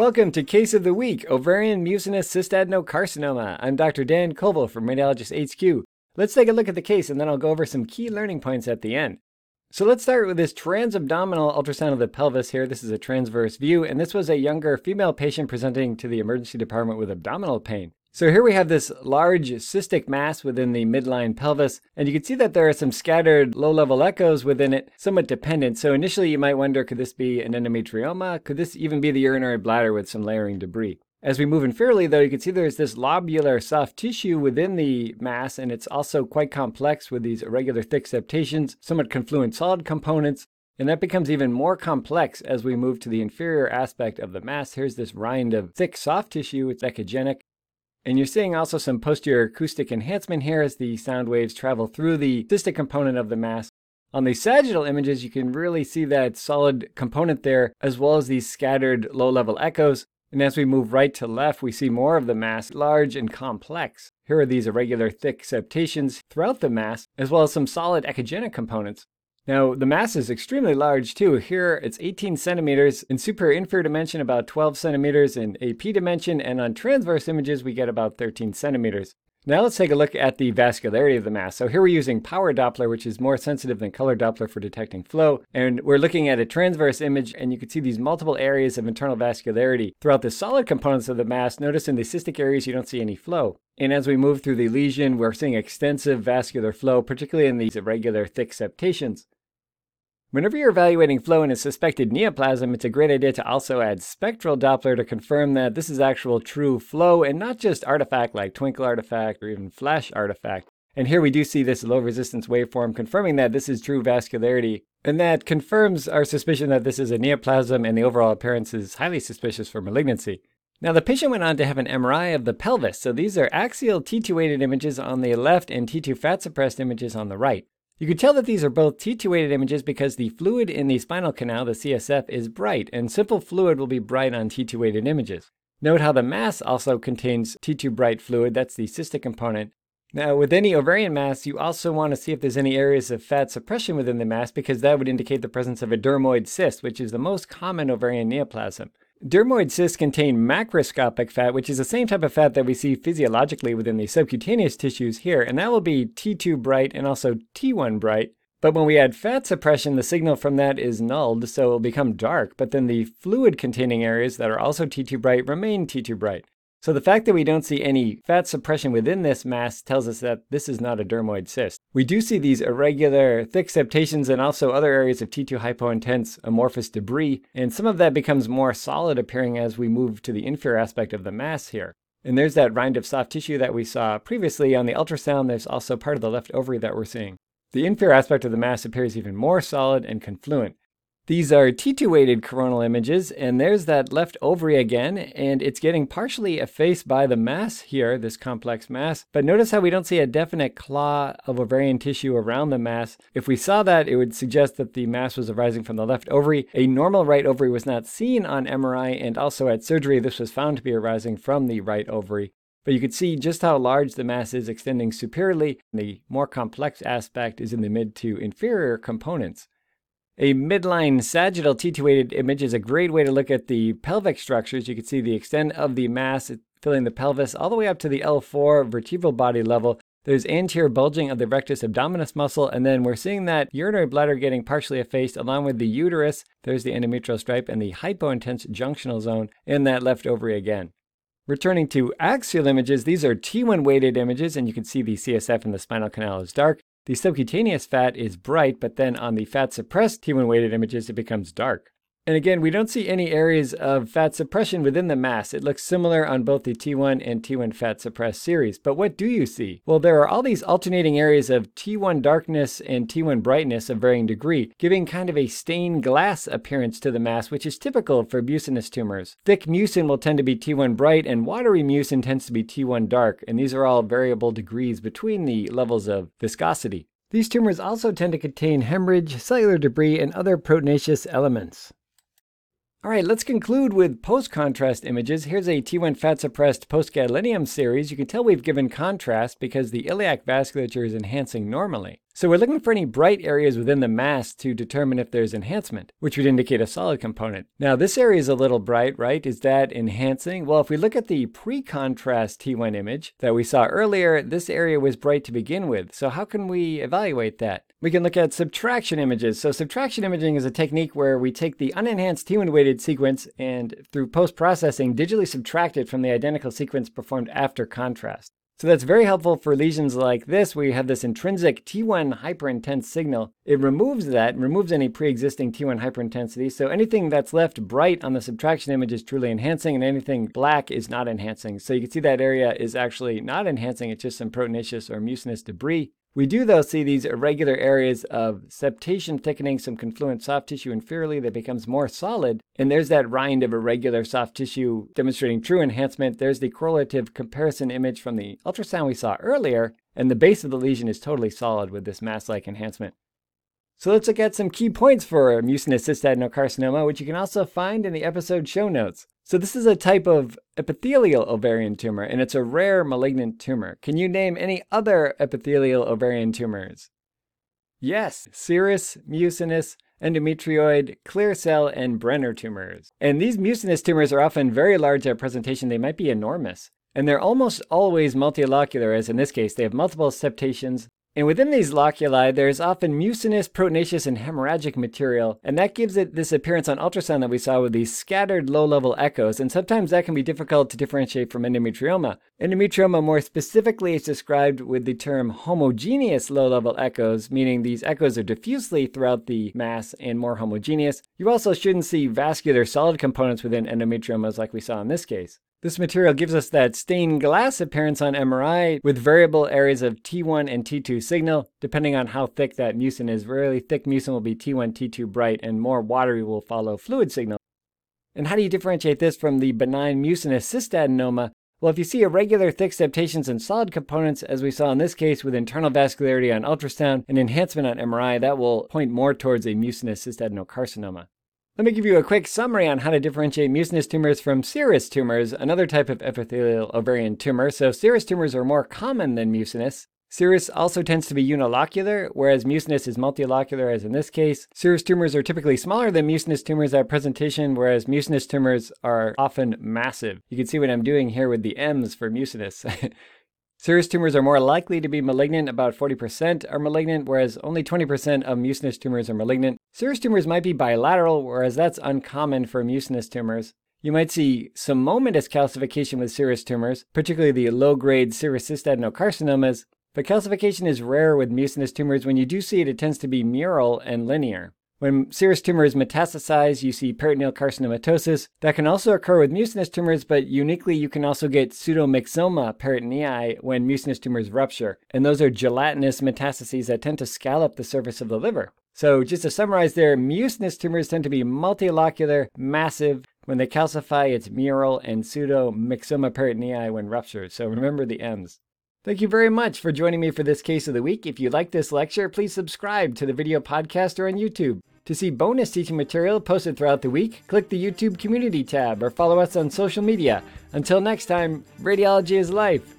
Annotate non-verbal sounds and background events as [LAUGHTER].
Welcome to Case of the Week Ovarian Mucinous Cystadenocarcinoma. I'm Dr. Dan Koval from Radiologist HQ. Let's take a look at the case and then I'll go over some key learning points at the end. So let's start with this transabdominal ultrasound of the pelvis here. This is a transverse view, and this was a younger female patient presenting to the emergency department with abdominal pain. So here we have this large cystic mass within the midline pelvis, and you can see that there are some scattered low-level echoes within it, somewhat dependent. So initially you might wonder, could this be an endometrioma? Could this even be the urinary bladder with some layering debris? As we move inferiorly, though, you can see there's this lobular soft tissue within the mass, and it's also quite complex with these irregular thick septations, somewhat confluent solid components, and that becomes even more complex as we move to the inferior aspect of the mass. Here's this rind of thick soft tissue, it's echogenic, and you're seeing also some posterior acoustic enhancement here as the sound waves travel through the cystic component of the mass. On the sagittal images, you can really see that solid component there, as well as these scattered low-level echoes. And as we move right to left, we see more of the mass, large and complex. Here are these irregular thick septations throughout the mass, as well as some solid echogenic components. Now, the mass is extremely large too. Here it's 18 centimeters in superior inferior dimension, about 12 centimeters in AP dimension, and on transverse images we get about 13 centimeters. Now let's take a look at the vascularity of the mass. So here we're using power Doppler, which is more sensitive than color Doppler for detecting flow. And we're looking at a transverse image, and you can see these multiple areas of internal vascularity throughout the solid components of the mass. Notice in the cystic areas, you don't see any flow. And as we move through the lesion, we're seeing extensive vascular flow, particularly in these irregular thick septations. Whenever you're evaluating flow in a suspected neoplasm, it's a great idea to also add spectral Doppler to confirm that this is actual true flow and not just artifact like twinkle artifact or even flash artifact. And here we do see this low resistance waveform confirming that this is true vascularity. And that confirms our suspicion that this is a neoplasm and the overall appearance is highly suspicious for malignancy. Now, the patient went on to have an MRI of the pelvis. So these are axial T2 weighted images on the left and T2 fat suppressed images on the right. You can tell that these are both T2 weighted images because the fluid in the spinal canal, the CSF, is bright, and simple fluid will be bright on T2 weighted images. Note how the mass also contains T2 bright fluid, that's the cystic component. Now, with any ovarian mass, you also want to see if there's any areas of fat suppression within the mass because that would indicate the presence of a dermoid cyst, which is the most common ovarian neoplasm. Dermoid cysts contain macroscopic fat, which is the same type of fat that we see physiologically within the subcutaneous tissues here, and that will be T2 bright and also T1 bright. But when we add fat suppression, the signal from that is nulled, so it will become dark, but then the fluid containing areas that are also T2 bright remain T2 bright. So the fact that we don't see any fat suppression within this mass tells us that this is not a dermoid cyst. We do see these irregular thick septations and also other areas of T2 hypointense amorphous debris, and some of that becomes more solid appearing as we move to the inferior aspect of the mass here. And there's that rind of soft tissue that we saw previously on the ultrasound. There's also part of the left ovary that we're seeing. The inferior aspect of the mass appears even more solid and confluent. These are T2 weighted coronal images, and there's that left ovary again, and it's getting partially effaced by the mass here, this complex mass. But notice how we don't see a definite claw of ovarian tissue around the mass. If we saw that, it would suggest that the mass was arising from the left ovary. A normal right ovary was not seen on MRI, and also at surgery, this was found to be arising from the right ovary. But you can see just how large the mass is extending superiorly. The more complex aspect is in the mid to inferior components. A midline sagittal T2-weighted image is a great way to look at the pelvic structures. You can see the extent of the mass filling the pelvis all the way up to the L4 vertebral body level. There's anterior bulging of the rectus abdominis muscle, and then we're seeing that urinary bladder getting partially effaced along with the uterus. There's the endometrial stripe and the hypointense junctional zone in that left ovary again. Returning to axial images, these are T1 weighted images, and you can see the CSF in the spinal canal is dark. The subcutaneous fat is bright, but then on the fat suppressed T1 weighted images, it becomes dark. And again, we don't see any areas of fat suppression within the mass. It looks similar on both the T1 and T1 fat suppressed series. But what do you see? Well, there are all these alternating areas of T1 darkness and T1 brightness of varying degree, giving kind of a stained glass appearance to the mass, which is typical for mucinous tumors. Thick mucin will tend to be T1 bright, and watery mucin tends to be T1 dark, and these are all variable degrees between the levels of viscosity. These tumors also tend to contain hemorrhage, cellular debris, and other proteinaceous elements. All right, let's conclude with post-contrast images. Here's a T1 fat-suppressed post-gadolinium series. You can tell we've given contrast because the iliac vasculature is enhancing normally. So we're looking for any bright areas within the mass to determine if there's enhancement, which would indicate a solid component. Now this area is a little bright, right? Is that enhancing? Well, if we look at the pre-contrast T1 image that we saw earlier, this area was bright to begin with. So how can we evaluate that? We can look at subtraction images. So subtraction imaging is a technique where we take the unenhanced T1 weighted sequence and through post-processing digitally subtract it from the identical sequence performed after contrast. So that's very helpful for lesions like this, where you have this intrinsic T1 hyperintense signal. It removes that, removes any pre-existing T1 hyperintensity. So anything that's left bright on the subtraction image is truly enhancing, and anything black is not enhancing. So you can see that area is actually not enhancing, it's just some proteinaceous or mucinous debris. We do, though, see these irregular areas of septation thickening some confluent soft tissue inferiorly that becomes more solid. And there's that rind of irregular soft tissue demonstrating true enhancement. There's the correlative comparison image from the ultrasound we saw earlier. And the base of the lesion is totally solid with this mass-like enhancement. So let's look at some key points for mucinous cystadenocarcinoma, which you can also find in the episode show notes. So this is a type of epithelial ovarian tumor, and it's a rare malignant tumor. Can you name any other epithelial ovarian tumors? Yes, serous, mucinous, endometrioid, clear cell, and Brenner tumors. And these mucinous tumors are often very large at presentation. They might be enormous. And they're almost always multilocular, as in this case, they have multiple septations, and within these loculi, there's often mucinous, proteinaceous, and hemorrhagic material, and that gives it this appearance on ultrasound that we saw with these scattered low-level echoes, and sometimes that can be difficult to differentiate from endometrioma. Endometrioma more specifically is described with the term homogeneous low-level echoes, meaning these echoes are diffusely throughout the mass and more homogeneous. You also shouldn't see vascular solid components within endometriomas like we saw in this case. This material gives us that stained glass appearance on MRI with variable areas of T1 and T2 signal, depending on how thick that mucin is. Really thick mucin will be T1, T2 bright, and more watery will follow fluid signal. And how do you differentiate this from the benign mucinous cystadenoma? Well, if you see irregular thick septations and solid components, as we saw in this case with internal vascularity on ultrasound and enhancement on MRI, that will point more towards a mucinous cystadenocarcinoma. Let me give you a quick summary on how to differentiate mucinous tumors from serous tumors, another type of epithelial ovarian tumor. So serous tumors are more common than mucinous. Serous also tends to be unilocular, whereas mucinous is multilocular, as in this case. Serous tumors are typically smaller than mucinous tumors at presentation, whereas mucinous tumors are often massive. You can see what I'm doing here with the M's for mucinous. [LAUGHS] Serous tumors are more likely to be malignant, about 40% are malignant, whereas only 20% of mucinous tumors are malignant. Serous tumors might be bilateral, whereas that's uncommon for mucinous tumors. You might see some psammomatous calcification with serous tumors, particularly the low-grade serous cystadenocarcinomas, but calcification is rare with mucinous tumors. When you do see it, it tends to be mural and linear. When serous tumors metastasize, you see peritoneal carcinomatosis. That can also occur with mucinous tumors, but uniquely, you can also get pseudomyxoma peritonei when mucinous tumors rupture. And those are gelatinous metastases that tend to scallop the surface of the liver. So, just to summarize there, mucinous tumors tend to be multilocular, massive. When they calcify, it's mural and pseudomyxoma peritonei when ruptured. So, remember the M's. Thank you very much for joining me for this case of the week. If you like this lecture, please subscribe to the video podcast or on YouTube. To see bonus teaching material posted throughout the week, click the YouTube community tab or follow us on social media. Until next time, radiology is life.